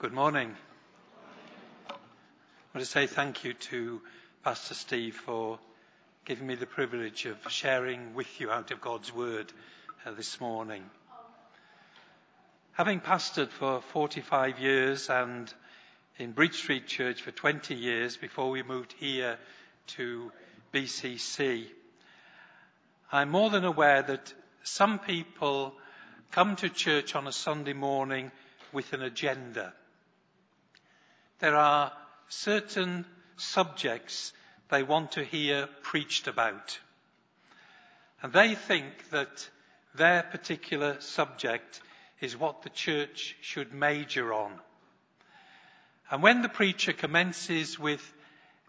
Good morning. I want to say thank you to Pastor Steve for giving me the privilege of sharing with you out of God's Word uh, this morning. Having pastored for 45 years and in Bridge Street Church for 20 years before we moved here to BCC, I'm more than aware that some people come to church on a Sunday morning with an agenda. There are certain subjects they want to hear preached about. And they think that their particular subject is what the church should major on. And when the preacher commences with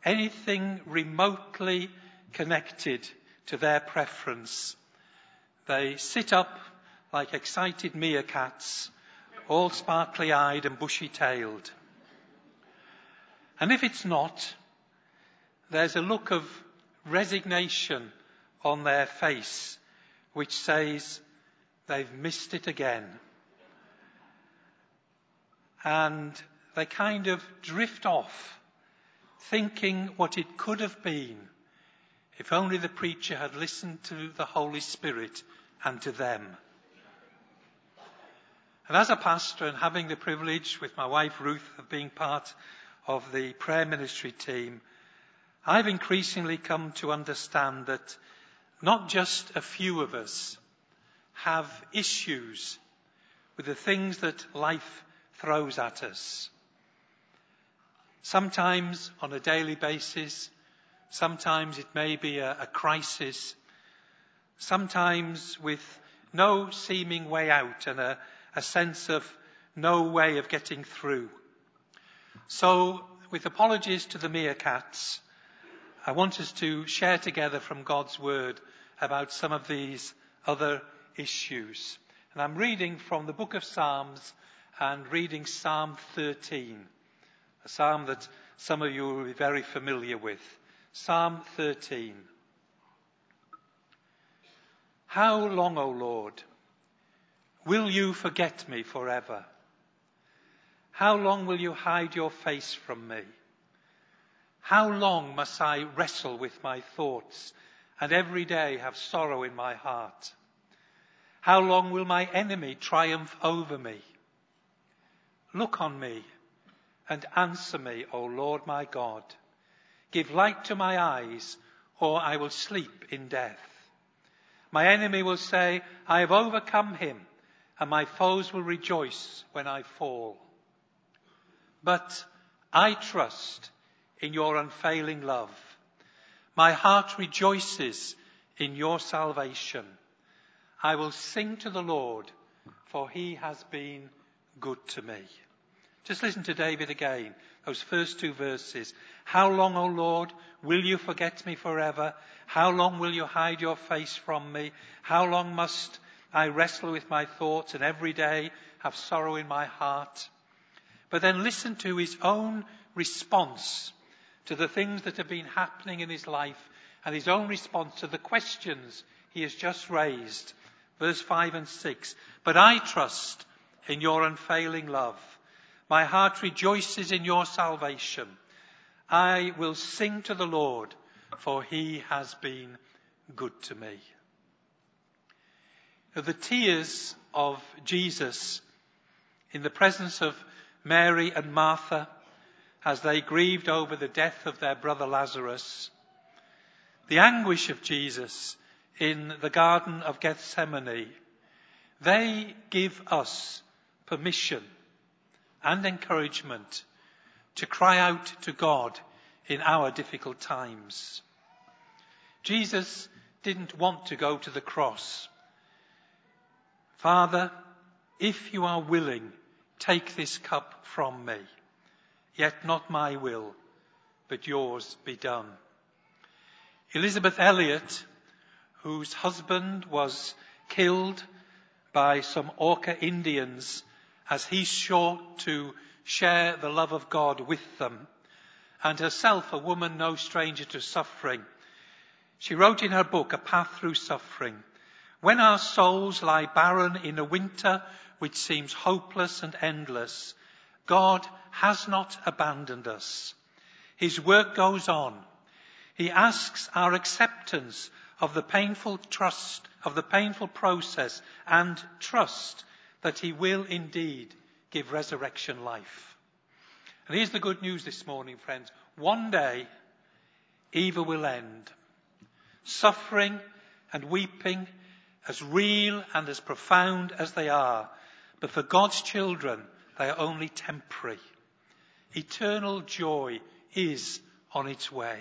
anything remotely connected to their preference, they sit up like excited meerkats, all sparkly eyed and bushy tailed. And if it's not, there's a look of resignation on their face which says they've missed it again. And they kind of drift off thinking what it could have been if only the preacher had listened to the Holy Spirit and to them. And as a pastor and having the privilege with my wife Ruth of being part of the prayer ministry team, I've increasingly come to understand that not just a few of us have issues with the things that life throws at us. Sometimes on a daily basis, sometimes it may be a, a crisis, sometimes with no seeming way out and a, a sense of no way of getting through. So, with apologies to the meerkats, I want us to share together from God's Word about some of these other issues. And I'm reading from the book of Psalms and reading Psalm 13, a psalm that some of you will be very familiar with. Psalm 13. How long, O Lord, will you forget me forever? How long will you hide your face from me? How long must I wrestle with my thoughts and every day have sorrow in my heart? How long will my enemy triumph over me? Look on me and answer me, O Lord my God. Give light to my eyes, or I will sleep in death. My enemy will say, I have overcome him, and my foes will rejoice when I fall. But I trust in your unfailing love. My heart rejoices in your salvation. I will sing to the Lord, for he has been good to me. Just listen to David again, those first two verses. How long, O Lord, will you forget me forever? How long will you hide your face from me? How long must I wrestle with my thoughts and every day have sorrow in my heart? But then listen to his own response to the things that have been happening in his life and his own response to the questions he has just raised. Verse 5 and 6. But I trust in your unfailing love. My heart rejoices in your salvation. I will sing to the Lord, for he has been good to me. The tears of Jesus in the presence of Mary and Martha as they grieved over the death of their brother Lazarus. The anguish of Jesus in the Garden of Gethsemane. They give us permission and encouragement to cry out to God in our difficult times. Jesus didn't want to go to the cross. Father, if you are willing, Take this cup from me. Yet not my will, but yours be done. Elisabeth Elliot, whose husband was killed by some Auca Indians as he sought to share the love of God with them, and herself a woman no stranger to suffering. She wrote in her book, A Path Through Suffering, when our souls lie barren in a winter which seems hopeless and endless, God has not abandoned us. His work goes on. He asks our acceptance of the painful trust, of the painful process and trust that he will indeed give resurrection life. And here's the good news this morning, friends. One day, evil will end. Suffering and weeping, as real and as profound as they are, but for God's children, they are only temporary. Eternal joy is on its way.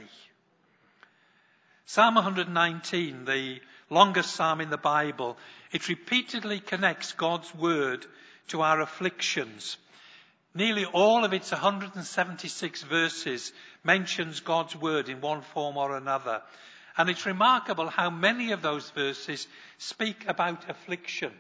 Psalm 119, the longest psalm in the Bible, it repeatedly connects God's word to our afflictions. Nearly all of its 176 verses mentions God's word in one form or another. And it's remarkable how many of those verses speak about affliction.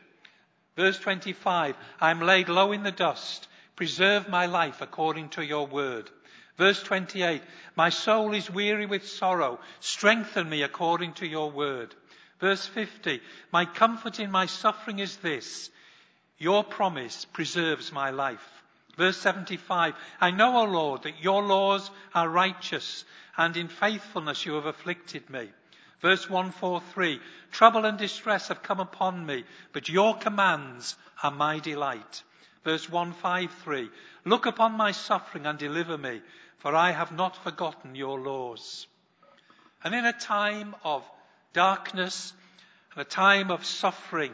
Verse 25, I am laid low in the dust. Preserve my life according to your word. Verse 28, My soul is weary with sorrow. Strengthen me according to your word. Verse 50, My comfort in my suffering is this. Your promise preserves my life. Verse 75, I know, O Lord, that your laws are righteous, and in faithfulness you have afflicted me. Verse 143, trouble and distress have come upon me, but your commands are my delight. Verse 153, look upon my suffering and deliver me, for I have not forgotten your laws. And in a time of darkness and a time of suffering,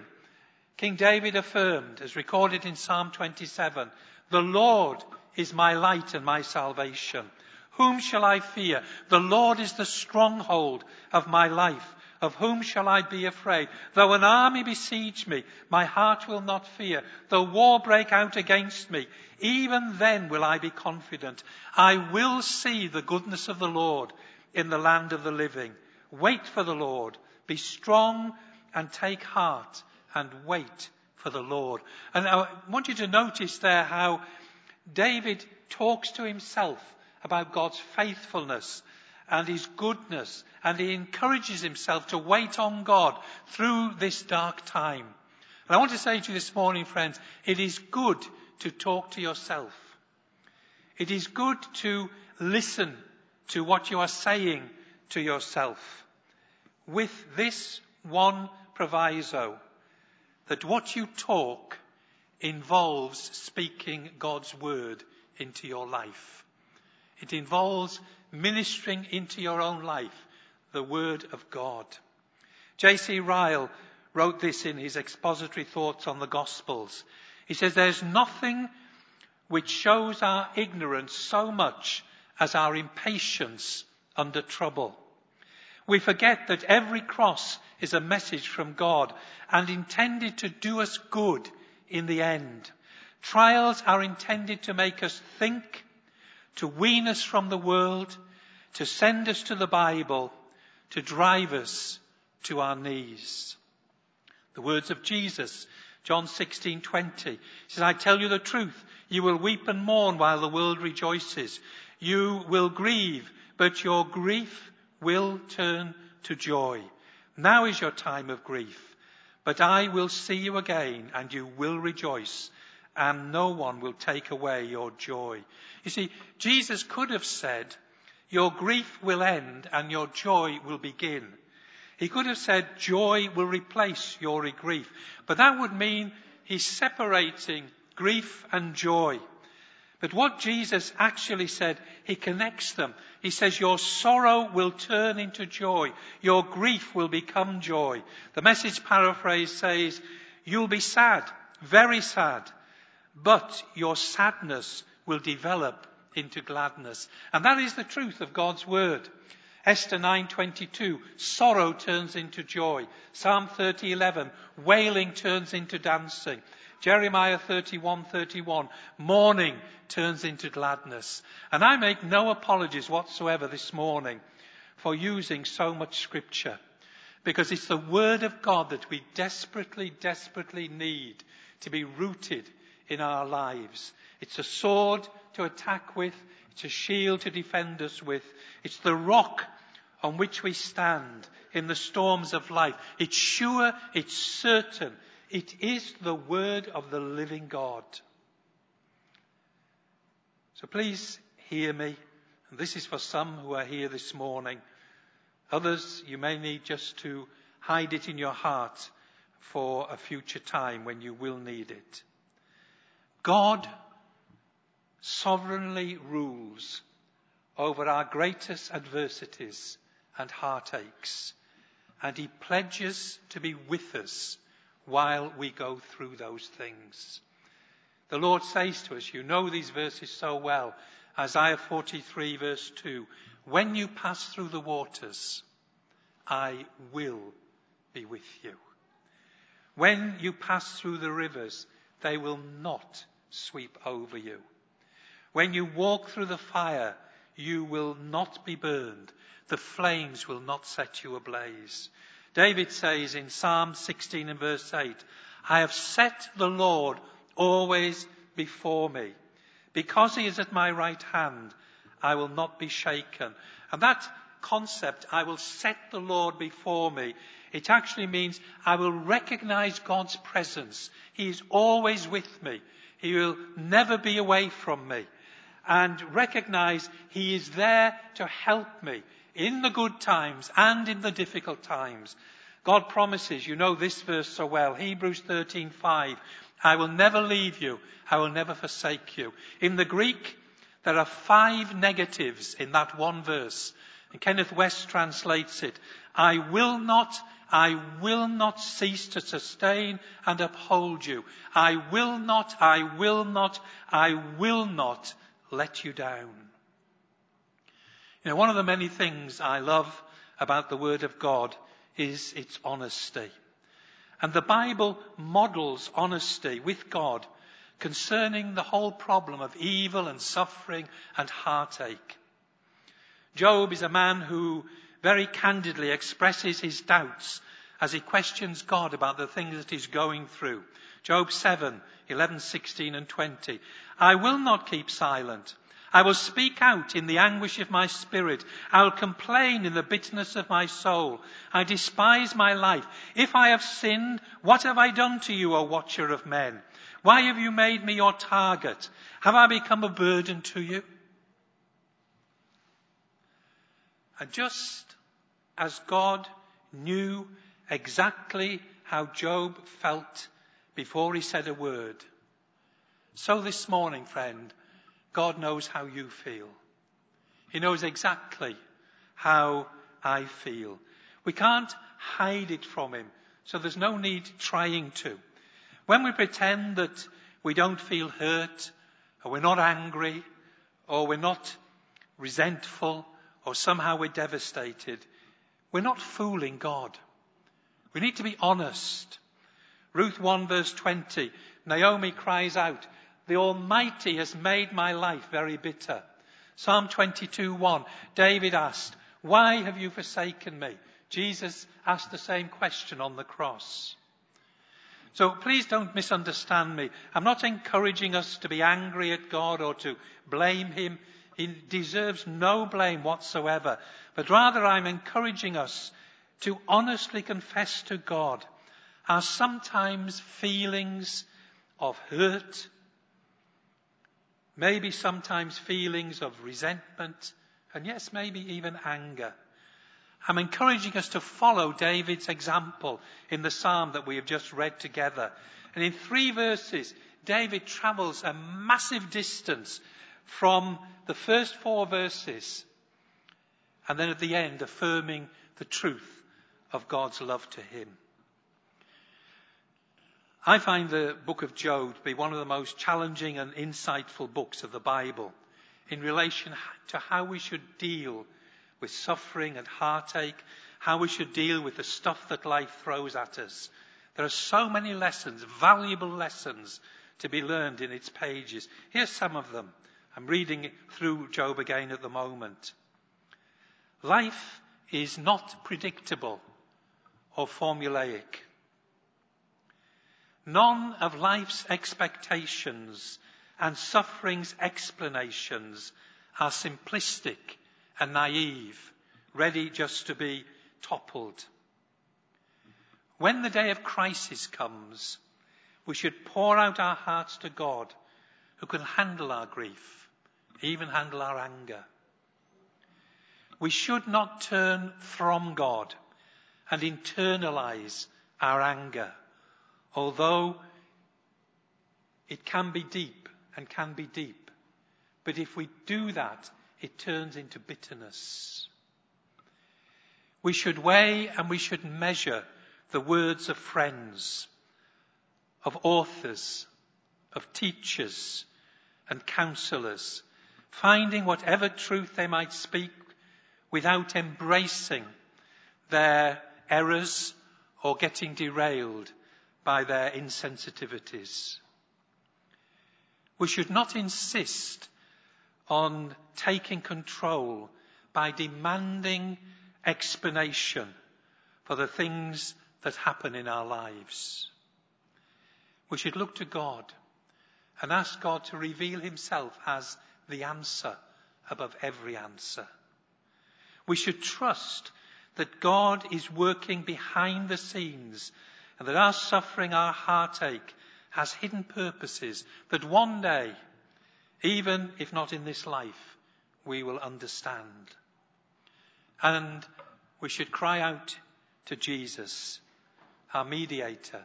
King David affirmed, as recorded in Psalm 27, the Lord is my light and my salvation. Whom shall I fear? The Lord is the stronghold of my life. Of whom shall I be afraid? Though an army besiege me, my heart will not fear. Though war break out against me, even then will I be confident. I will see the goodness of the Lord in the land of the living. Wait for the Lord. Be strong and take heart and wait for the Lord. And I want you to notice there how David talks to himself about God's faithfulness and his goodness, and he encourages himself to wait on God through this dark time. And I want to say to you this morning, friends, it is good to talk to yourself. It is good to listen to what you are saying to yourself with this one proviso that what you talk involves speaking God's word into your life. It involves ministering into your own life the Word of God. J.C. Ryle wrote this in his expository thoughts on the Gospels. He says, There's nothing which shows our ignorance so much as our impatience under trouble. We forget that every cross is a message from God and intended to do us good in the end. Trials are intended to make us think, to wean us from the world, to send us to the Bible, to drive us to our knees. The words of Jesus, John 16:20, says, "I tell you the truth, you will weep and mourn while the world rejoices. You will grieve, but your grief will turn to joy. Now is your time of grief, but I will see you again and you will rejoice and no one will take away your joy. You see, Jesus could have said, Your grief will end and your joy will begin. He could have said, Joy will replace your grief. But that would mean he's separating grief and joy. But what Jesus actually said, he connects them. He says, Your sorrow will turn into joy. Your grief will become joy. The message paraphrase says, You'll be sad, very sad but your sadness will develop into gladness. And that is the truth of God's word. Esther 9:22 sorrow turns into joy. Psalm 30:11 wailing turns into dancing. Jeremiah 31:31 mourning turns into gladness. And I make no apologies whatsoever this morning for using so much scripture because it's the word of God that we desperately desperately need to be rooted in our lives. It's a sword to attack with. It's a shield to defend us with. It's the rock on which we stand in the storms of life. It's sure, it's certain. It is the word of the living God. So please hear me. And this is for some who are here this morning. Others, you may need just to hide it in your heart for a future time when you will need it. God sovereignly rules over our greatest adversities and heartaches, and He pledges to be with us while we go through those things. The Lord says to us, you know these verses so well, Isaiah 43 verse 2, when you pass through the waters, I will be with you. When you pass through the rivers, they will not sweep over you. When you walk through the fire, you will not be burned. The flames will not set you ablaze. David says in Psalm 16 and verse 8, I have set the Lord always before me. Because he is at my right hand, I will not be shaken. And that concept, I will set the Lord before me, it actually means I will recognize God's presence. He is always with me. He will never be away from me. And recognize He is there to help me in the good times and in the difficult times. God promises, you know this verse so well, Hebrews 13:5, I will never leave you, I will never forsake you. In the Greek, there are five negatives in that one verse. And Kenneth Wuest translates it, I will not I will not cease to sustain and uphold you. I will not, I will not, I will not let you down. You know, one of the many things I love about the Word of God is its honesty. And the Bible models honesty with God concerning the whole problem of evil and suffering and heartache. Job is a man who very candidly expresses his doubts as he questions God about the things that he's going through. Job 7, 11, 16 and 20. I will not keep silent. I will speak out in the anguish of my spirit. I will complain in the bitterness of my soul. I despise my life. If I have sinned, what have I done to you, O watcher of men? Why have you made me your target? Have I become a burden to you? And just as God knew exactly how Job felt before he said a word, so this morning, friend, God knows how you feel. He knows exactly how I feel. We can't hide it from Him, so there's no need trying to. When we pretend that we don't feel hurt, or we're not angry, or we're not resentful, or somehow we're devastated, we're not fooling God. We need to be honest. Ruth 1 verse 20, Naomi cries out, the Almighty has made my life very bitter. Psalm 22 1, David asked, why have you forsaken me? Jesus asked the same question on the cross. So please don't misunderstand me. I'm not encouraging us to be angry at God or to blame Him. He deserves no blame whatsoever. But rather I'm encouraging us to honestly confess to God our sometimes feelings of hurt, maybe sometimes feelings of resentment, and yes, maybe even anger. I'm encouraging us to follow David's example in the psalm that we have just read together. And in three verses, David travels a massive distance from the first four verses and then at the end affirming the truth of God's love to him. I find the book of Job to be one of the most challenging and insightful books of the Bible in relation to how we should deal with suffering and heartache, how we should deal with the stuff that life throws at us. There are so many lessons, valuable lessons to be learned in its pages. Here's some of them. I'm reading through Job again at the moment. Life is not predictable or formulaic. None of life's expectations and suffering's explanations are simplistic and naive, ready just to be toppled. When the day of crisis comes, we should pour out our hearts to God who can handle our grief even handle our anger. We should not turn from God and internalize our anger, although it can be deep and can be deep. But if we do that, it turns into bitterness. We should weigh and we should measure the words of friends, of authors, of teachers and counselors, finding whatever truth they might speak without embracing their errors or getting derailed by their insensitivities. We should not insist on taking control by demanding explanation for the things that happen in our lives. We should look to God and ask God to reveal himself as the answer above every answer. We should trust that God is working behind the scenes and that our suffering, our heartache has hidden purposes that one day, even if not in this life, we will understand. And we should cry out to Jesus, our mediator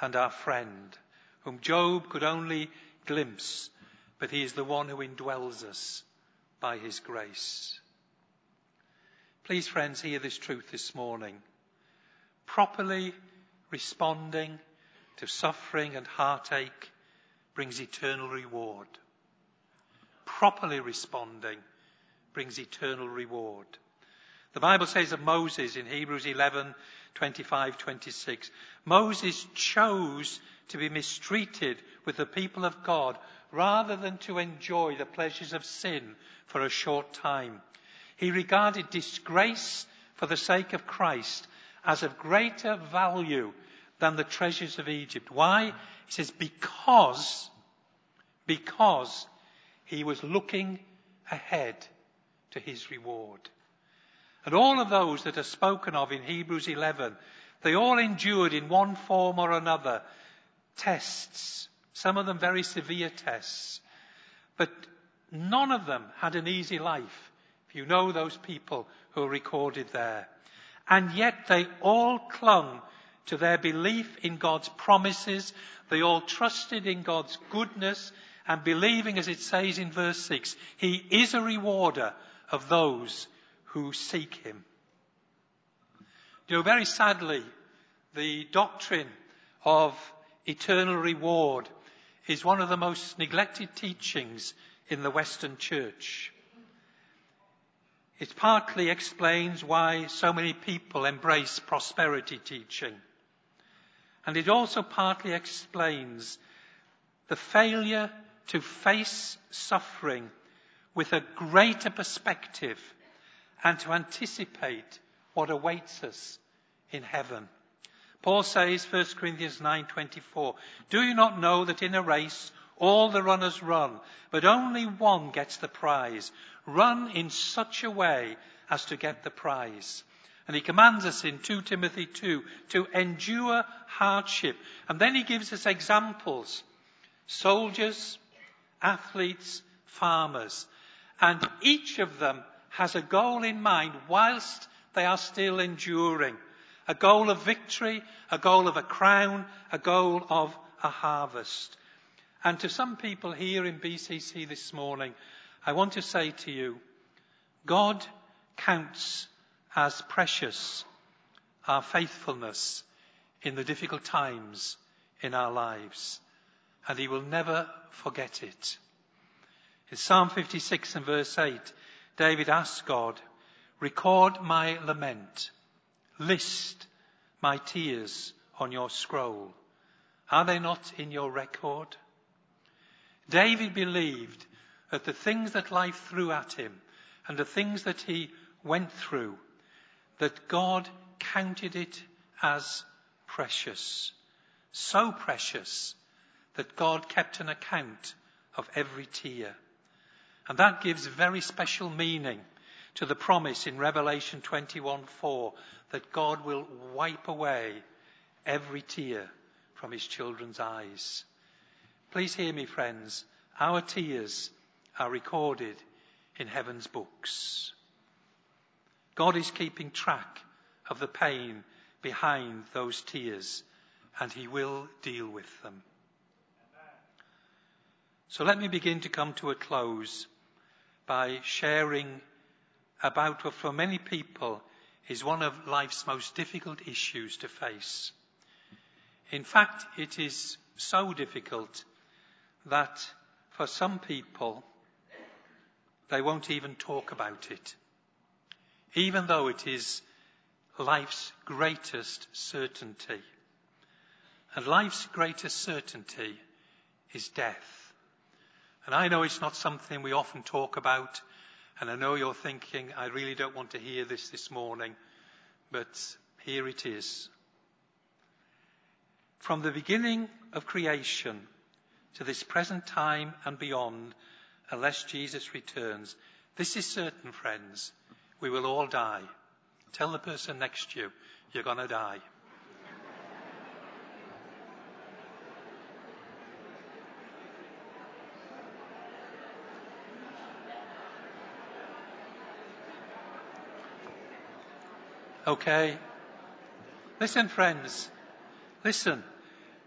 and our friend, whom Job could only glimpse, but he is the one who indwells us by his grace. Please, friends, hear this truth this morning. Properly responding to suffering and heartache brings eternal reward. Properly responding brings eternal reward. The Bible says of Moses in Hebrews 11, 25, 26, Moses chose to be mistreated with the people of God rather than to enjoy the pleasures of sin for a short time. He regarded disgrace for the sake of Christ as of greater value than the treasures of Egypt. Why? He says, because, because he was looking ahead to his reward. And all of those that are spoken of in Hebrews 11, they all endured in one form or another tests, some of them very severe tests. But none of them had an easy life. If you know those people who are recorded there. And yet they all clung to their belief in God's promises. They all trusted in God's goodness and believing, as it says in verse 6, He is a rewarder of those who seek Him. You know, very sadly, the doctrine of eternal reward is one of the most neglected teachings in the Western church. It partly explains why so many people embrace prosperity teaching. And it also partly explains the failure to face suffering with a greater perspective and to anticipate what awaits us in heaven. Paul says, 1 Corinthians 9:24, "Do you not know that in a race all the runners run, but only one gets the prize. Run in such a way as to get the prize. And he commands us in 2 Timothy 2 to endure hardship. And then he gives us examples. Soldiers, athletes, farmers. And each of them has a goal in mind whilst they are still enduring. A goal of victory, a goal of a crown, a goal of a harvest. And to some people here in BCC this morning, I want to say to you, God counts as precious our faithfulness in the difficult times in our lives, and He will never forget it. In Psalm 56 and verse 8, David asks God, record my lament, list my tears on your scroll. Are they not in your record? David believed that the things that life threw at him and the things that he went through, that God counted it as precious. So precious that God kept an account of every tear. And that gives very special meaning to the promise in Revelation 21:4 that God will wipe away every tear from his children's eyes. Please hear me, friends. Our tears are recorded in heaven's books. God is keeping track of the pain behind those tears, and He will deal with them. So let me begin to come to a close by sharing about what for many people is one of life's most difficult issues to face. In fact, it is so difficult that for some people, they won't even talk about it, even though it is life's greatest certainty. And life's greatest certainty is death. And I know it's not something we often talk about, and I know you're thinking, I really don't want to hear this this morning, but here it is. From the beginning of creation to this present time and beyond, unless Jesus returns, this is certain, friends, we will all die. Tell the person next to you, you're going to die. Okay? Listen, friends. Listen.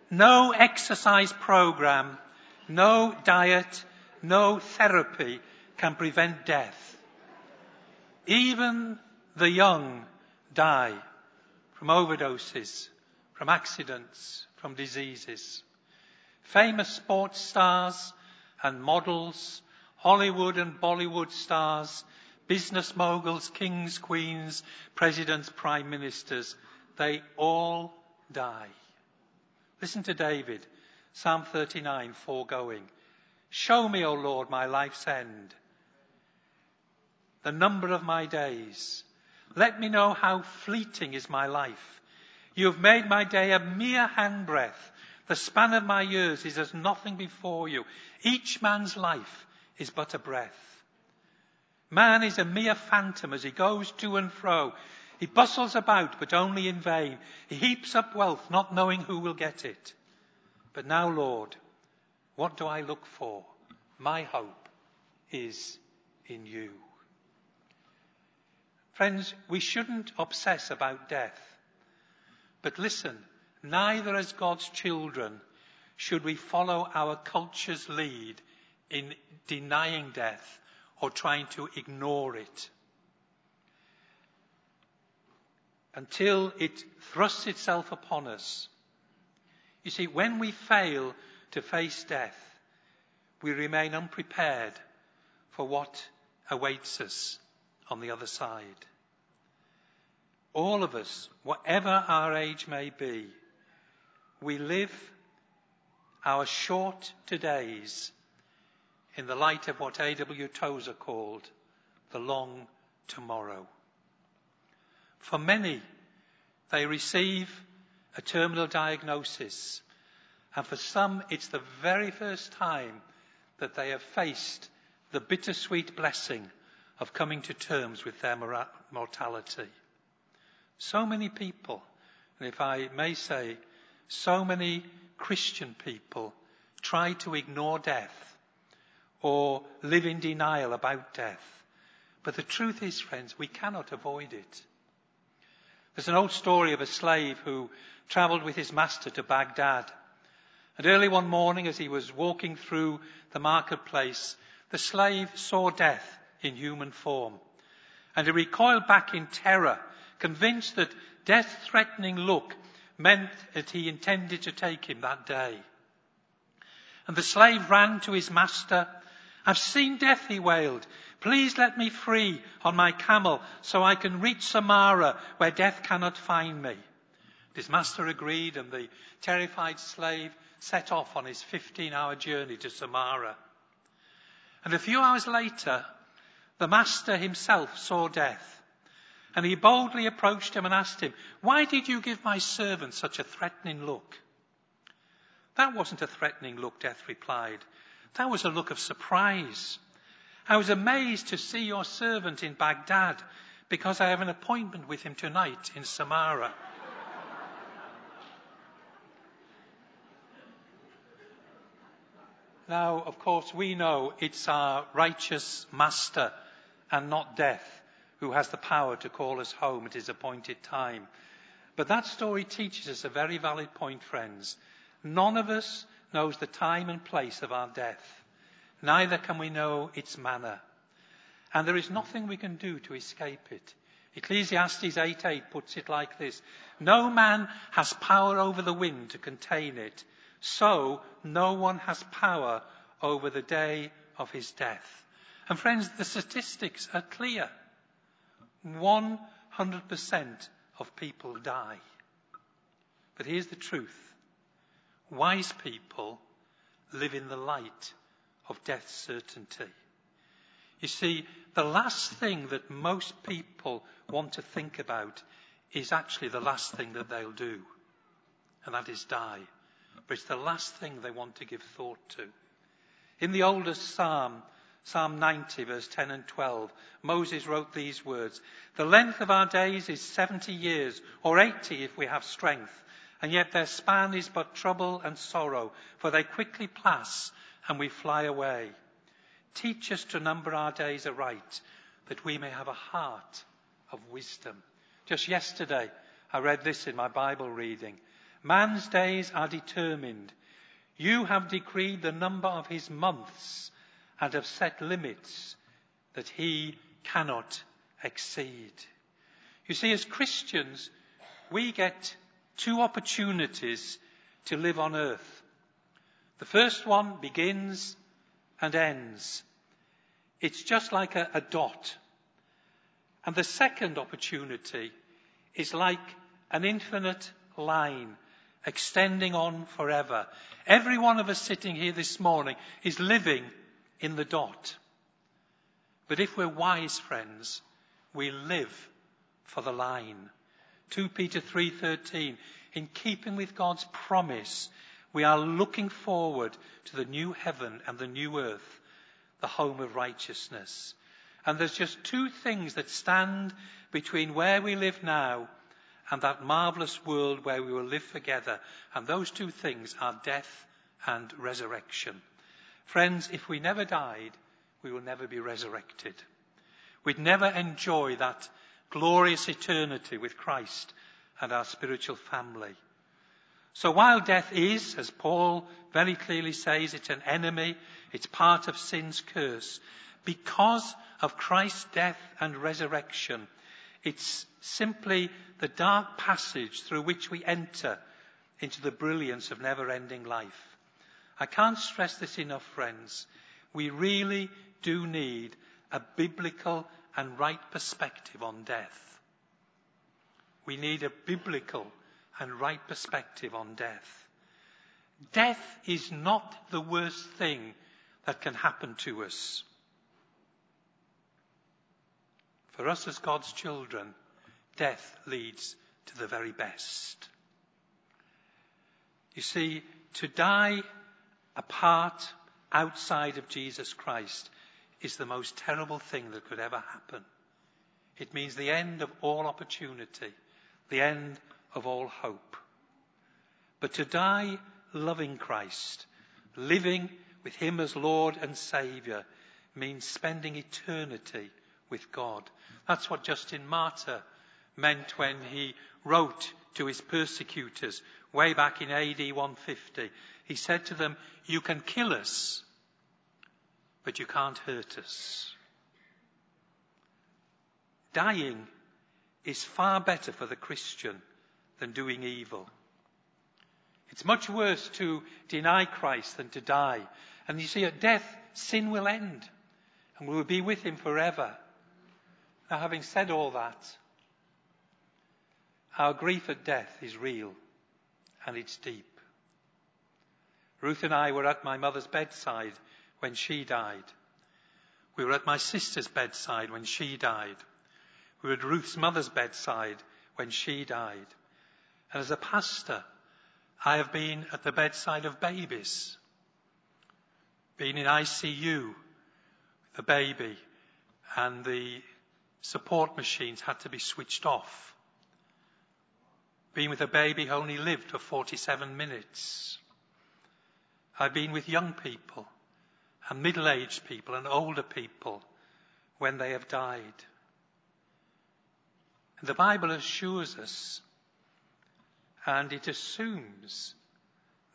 No exercise program, no diet, no therapy can prevent death. Even the young die from overdoses, from accidents, from diseases. Famous sports stars and models, Hollywood and Bollywood stars business moguls, kings, queens, presidents, prime ministers, they all die. Listen to David, Psalm 39, foregoing. Show me, O Lord, my life's end, the number of my days. Let me know how fleeting is my life. You have made my day a mere handbreadth. The span of my years is as nothing before you. Each man's life is but a breath. Man is a mere phantom as he goes to and fro. He bustles about, but only in vain. He heaps up wealth, not knowing who will get it. But now, Lord, what do I look for? My hope is in you. Friends, we shouldn't obsess about death. But listen, neither as God's children should we follow our culture's lead in denying death or trying to ignore it. Until it thrusts itself upon us. You see, when we fail to face death, we remain unprepared for what awaits us on the other side. All of us, whatever our age may be, we live our short todays in the light of what A.W. Tozer called the long tomorrow. For many, they receive a terminal diagnosis, and for some, it's the very first time that they have faced the bittersweet blessing of coming to terms with their mortality. So many people, and if I may say, so many Christian people try to ignore death or live in denial about death. But the truth is, friends, we cannot avoid it. There's an old story of a slave who travelled with his master to Baghdad. And early one morning, as he was walking through the marketplace, the slave saw death in human form. And he recoiled back in terror, convinced that death threatening look meant that he intended to take him that day. And the slave ran to his master I've seen death, he wailed. Please let me free on my camel so I can reach Samarra where death cannot find me. His master agreed and the terrified slave set off on his 15 hour journey to Samarra. And a few hours later, the master himself saw death. And he boldly approached him and asked him, Why did you give my servant such a threatening look? That wasn't a threatening look, Death replied. That was a look of surprise. I was amazed to see your servant in Baghdad because I have an appointment with him tonight in Samarra. Now, of course, we know it's our righteous master and not death who has the power to call us home at his appointed time. But that story teaches us a very valid point, friends. None of us knows the time and place of our death. Neither can we know its manner. And there is nothing we can do to escape it. Ecclesiastes 8:8 puts it like this: No man has power over the wind to contain it, so no one has power over the day of his death. And friends, the statistics are clear. 100% of people die. But here's the truth. Wise people live in the light of death's certainty. You see, the last thing that most people want to think about is actually the last thing that they'll do, and that is die. But it's the last thing they want to give thought to. In the oldest psalm, Psalm 90, verse 10 and 12, Moses wrote these words The length of our days is 70 years, or 80 if we have strength, and yet their span is but trouble and sorrow, for they quickly pass and we fly away. Teach us to number our days aright, that we may have a heart of wisdom. Just yesterday, I read this in my Bible reading. Man's days are determined. You have decreed the number of his months and have set limits that he cannot exceed. You see, as Christians, we get two opportunities to live on earth. The first one begins and ends. It's just like a, a dot. And the second opportunity is like an infinite line extending on forever. Every one of us sitting here this morning is living in the dot. But if we're wise friends, we live for the line. 2 Peter 3:13 in keeping with God's promise we are looking forward to the new heaven and the new earth, the home of righteousness. And there's just two things that stand between where we live now and that marvelous world where we will live together. And those two things are death and resurrection. Friends, if we never died, we will never be resurrected. We'd never enjoy that glorious eternity with Christ and our spiritual family. So while death is, as Paul very clearly says, it's an enemy, it's part of sin's curse, because of Christ's death and resurrection, it's simply the dark passage through which we enter into the brilliance of never ending life. I can't stress this enough, friends. We really do need a biblical and right perspective on death. We need a biblical and right perspective on death. Death is not the worst thing that can happen to us. For us as God's children, death leads to the very best. You see, to die apart outside of Jesus Christ is the most terrible thing that could ever happen. It means the end of all opportunity, the end of all hope. But to die loving Christ, living with Him as Lord and Saviour, means spending eternity with God. That's what Justin Martyr meant when he wrote to his persecutors way back in AD 150. He said to them, You can kill us, but you can't hurt us. Dying is far better for the Christian than doing evil. It's much worse to deny Christ than to die. And you see, at death, sin will end, and we will be with him forever. Now, having said all that, our grief at death is real and it's deep. Ruth and I were at my mother's bedside when she died. We were at my sister's bedside when she died. We were at Ruth's mother's bedside when she died. And as a pastor, I have been at the bedside of babies, been in ICU, with the baby, and the support machines had to be switched off. Been with a baby who only lived for 47 minutes. I've been with young people and middle-aged people and older people when they have died. And the Bible assures us and it assumes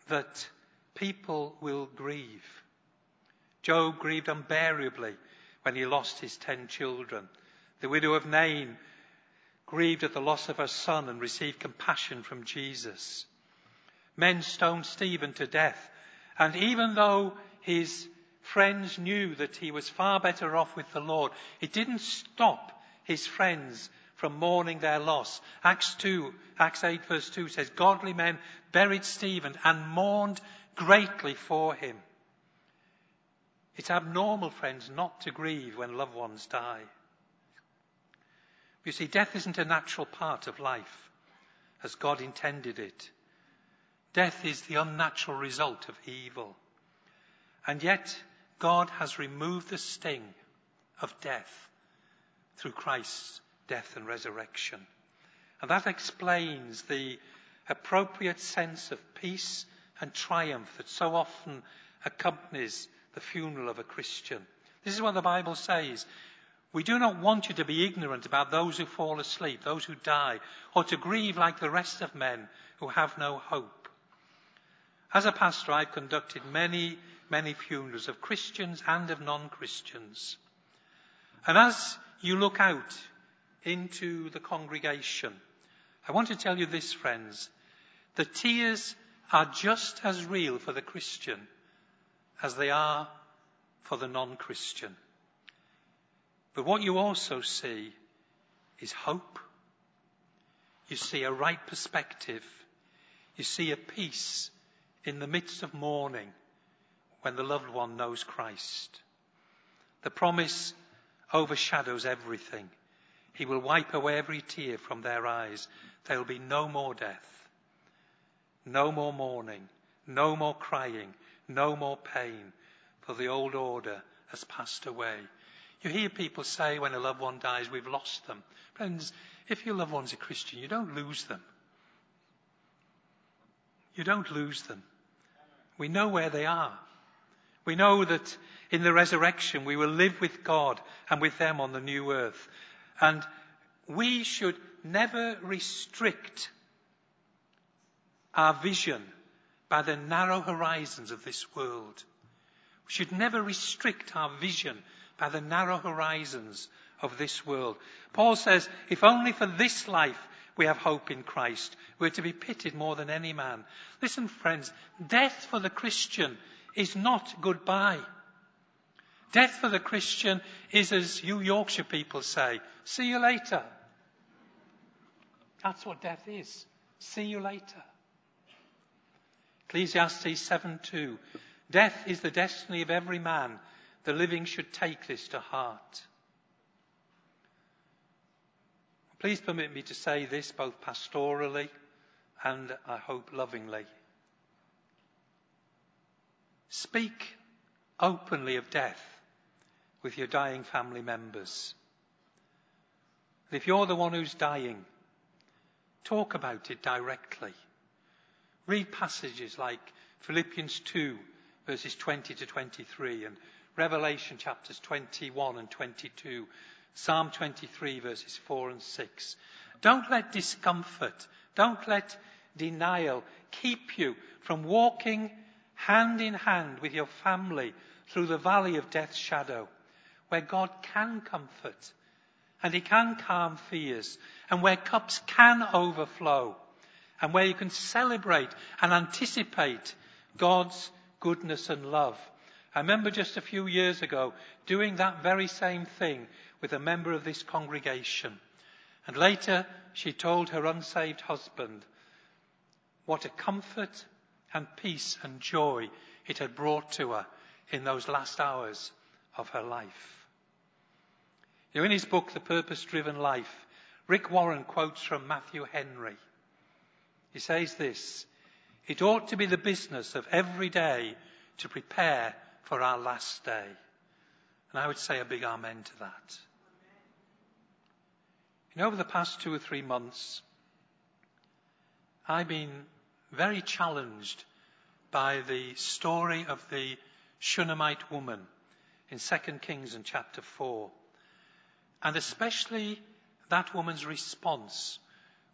that people will grieve. Job grieved unbearably when he lost his ten children. The widow of Nain grieved at the loss of her son and received compassion from Jesus. Men stoned Stephen to death, and even though his friends knew that he was far better off with the Lord, it didn't stop his friends from mourning their loss. Acts 2, Acts 8 verse 2 says, Godly men buried Stephen and mourned greatly for him. It's abnormal, friends, not to grieve when loved ones die. You see, death isn't a natural part of life as God intended it. Death is the unnatural result of evil. And yet, God has removed the sting of death through Christ's death and resurrection. And that explains the appropriate sense of peace and triumph that so often accompanies the funeral of a Christian. This is what the Bible says. We do not want you to be ignorant about those who fall asleep, those who die, or to grieve like the rest of men who have no hope. As a pastor, I've conducted many, many funerals of Christians and of non-Christians. And as you look out into the congregation, I want to tell you this, friends. The tears are just as real for the Christian as they are for the non-Christian. But what you also see is hope. You see a right perspective. You see a peace in the midst of mourning when the loved one knows Christ. The promise overshadows everything. He will wipe away every tear from their eyes. There will be no more death, no more mourning, no more crying, no more pain, for the old order has passed away. You hear people say when a loved one dies, we've lost them. Friends, if your loved one's a Christian, you don't lose them. You don't lose them. We know where they are. We know that in the resurrection we will live with God and with them on the new earth. And we should never restrict our vision by the narrow horizons of this world. We should never restrict our vision by the narrow horizons of this world. Paul says, if only for this life we have hope in Christ, we're to be pitied more than any man. Listen, friends, death for the Christian is not goodbye. Death for the Christian is, as you Yorkshire people say, see you later. That's what death is. See you later. Ecclesiastes 7:2. Death is the destiny of every man. The living should take this to heart. Please permit me to say this both pastorally and I hope lovingly. Speak openly of death with your dying family members. if you're the one who's dying, talk about it directly. Read passages like Philippians 2 verses 20 to 23 and Revelation chapters 21 and 22, Psalm 23 verses 4 and 6. Don't let discomfort, don't let denial keep you from walking hand in hand with your family through the valley of death's shadow, where God can comfort and He can calm fears and where cups can overflow and where you can celebrate and anticipate God's goodness and love. I remember just a few years ago doing that very same thing with a member of this congregation. And later she told her unsaved husband what a comfort and peace and joy it had brought to her in those last hours of her life. You know, in his book, The Purpose Driven Life, Rick Warren quotes from Matthew Henry. He says this, it ought to be the business of every day to prepare for our last day. And I would say a big amen to that. You know, over the past two or three months, I've been very challenged by the story of the Shunammite woman in 2 Kings and chapter 4. And especially that woman's response,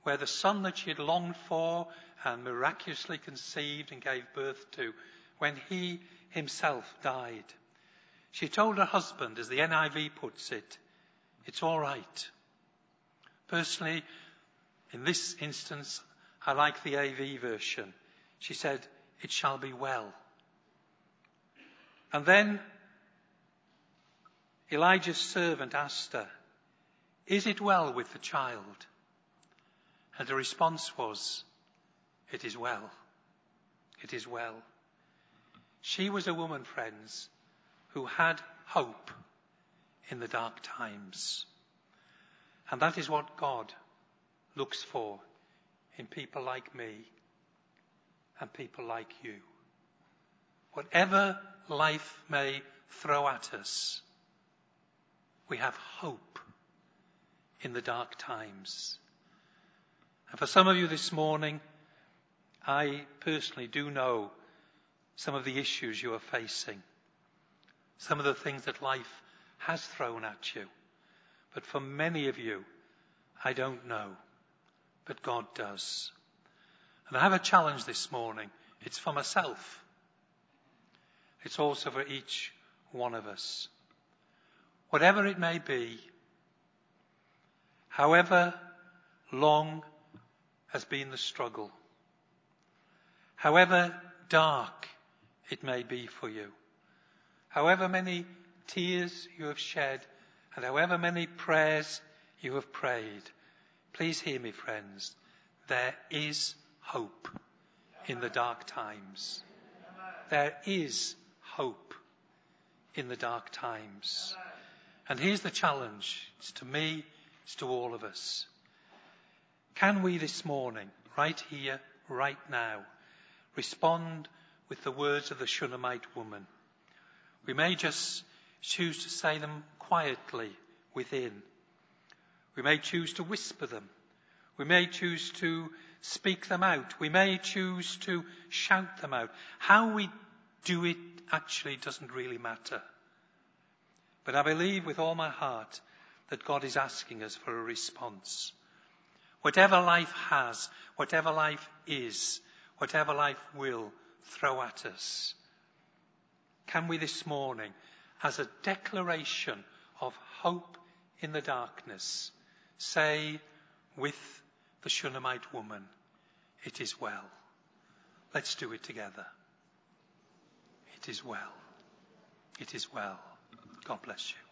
where the son that she had longed for and miraculously conceived and gave birth to, when he himself died. She told her husband, as the NIV puts it, it's all right. Personally, in this instance, I like the AV version. She said, it shall be well. And then Elijah's servant asked her, is it well with the child? And the response was, it is well. It is well. She was a woman, friends, who had hope in the dark times. And that is what God looks for in people like me and people like you. Whatever life may throw at us, we have hope in the dark times. And for some of you this morning, I personally do know some of the issues you are facing, some of the things that life has thrown at you. But for many of you, I don't know, but God does. And I have a challenge this morning. It's for myself. It's also for each one of us. Whatever it may be, however long has been the struggle, however dark it may be for you, however many tears you have shed, and however many prayers you have prayed, please hear me, friends. There is hope in the dark times. There is hope in the dark times. And here's the challenge. It's to me, it's to all of us. Can we this morning, right here, right now, respond with the words of the Shunammite woman? We may just choose to say them quietly within. We may choose to whisper them. We may choose to speak them out. We may choose to shout them out. How we do it actually doesn't really matter. But I believe with all my heart that God is asking us for a response. Whatever life has, whatever life is, whatever life will throw at us, can we this morning, as a declaration of hope in the darkness, say with the Shunammite woman, it is well. Let's do it together. It is well. It is well. God bless you.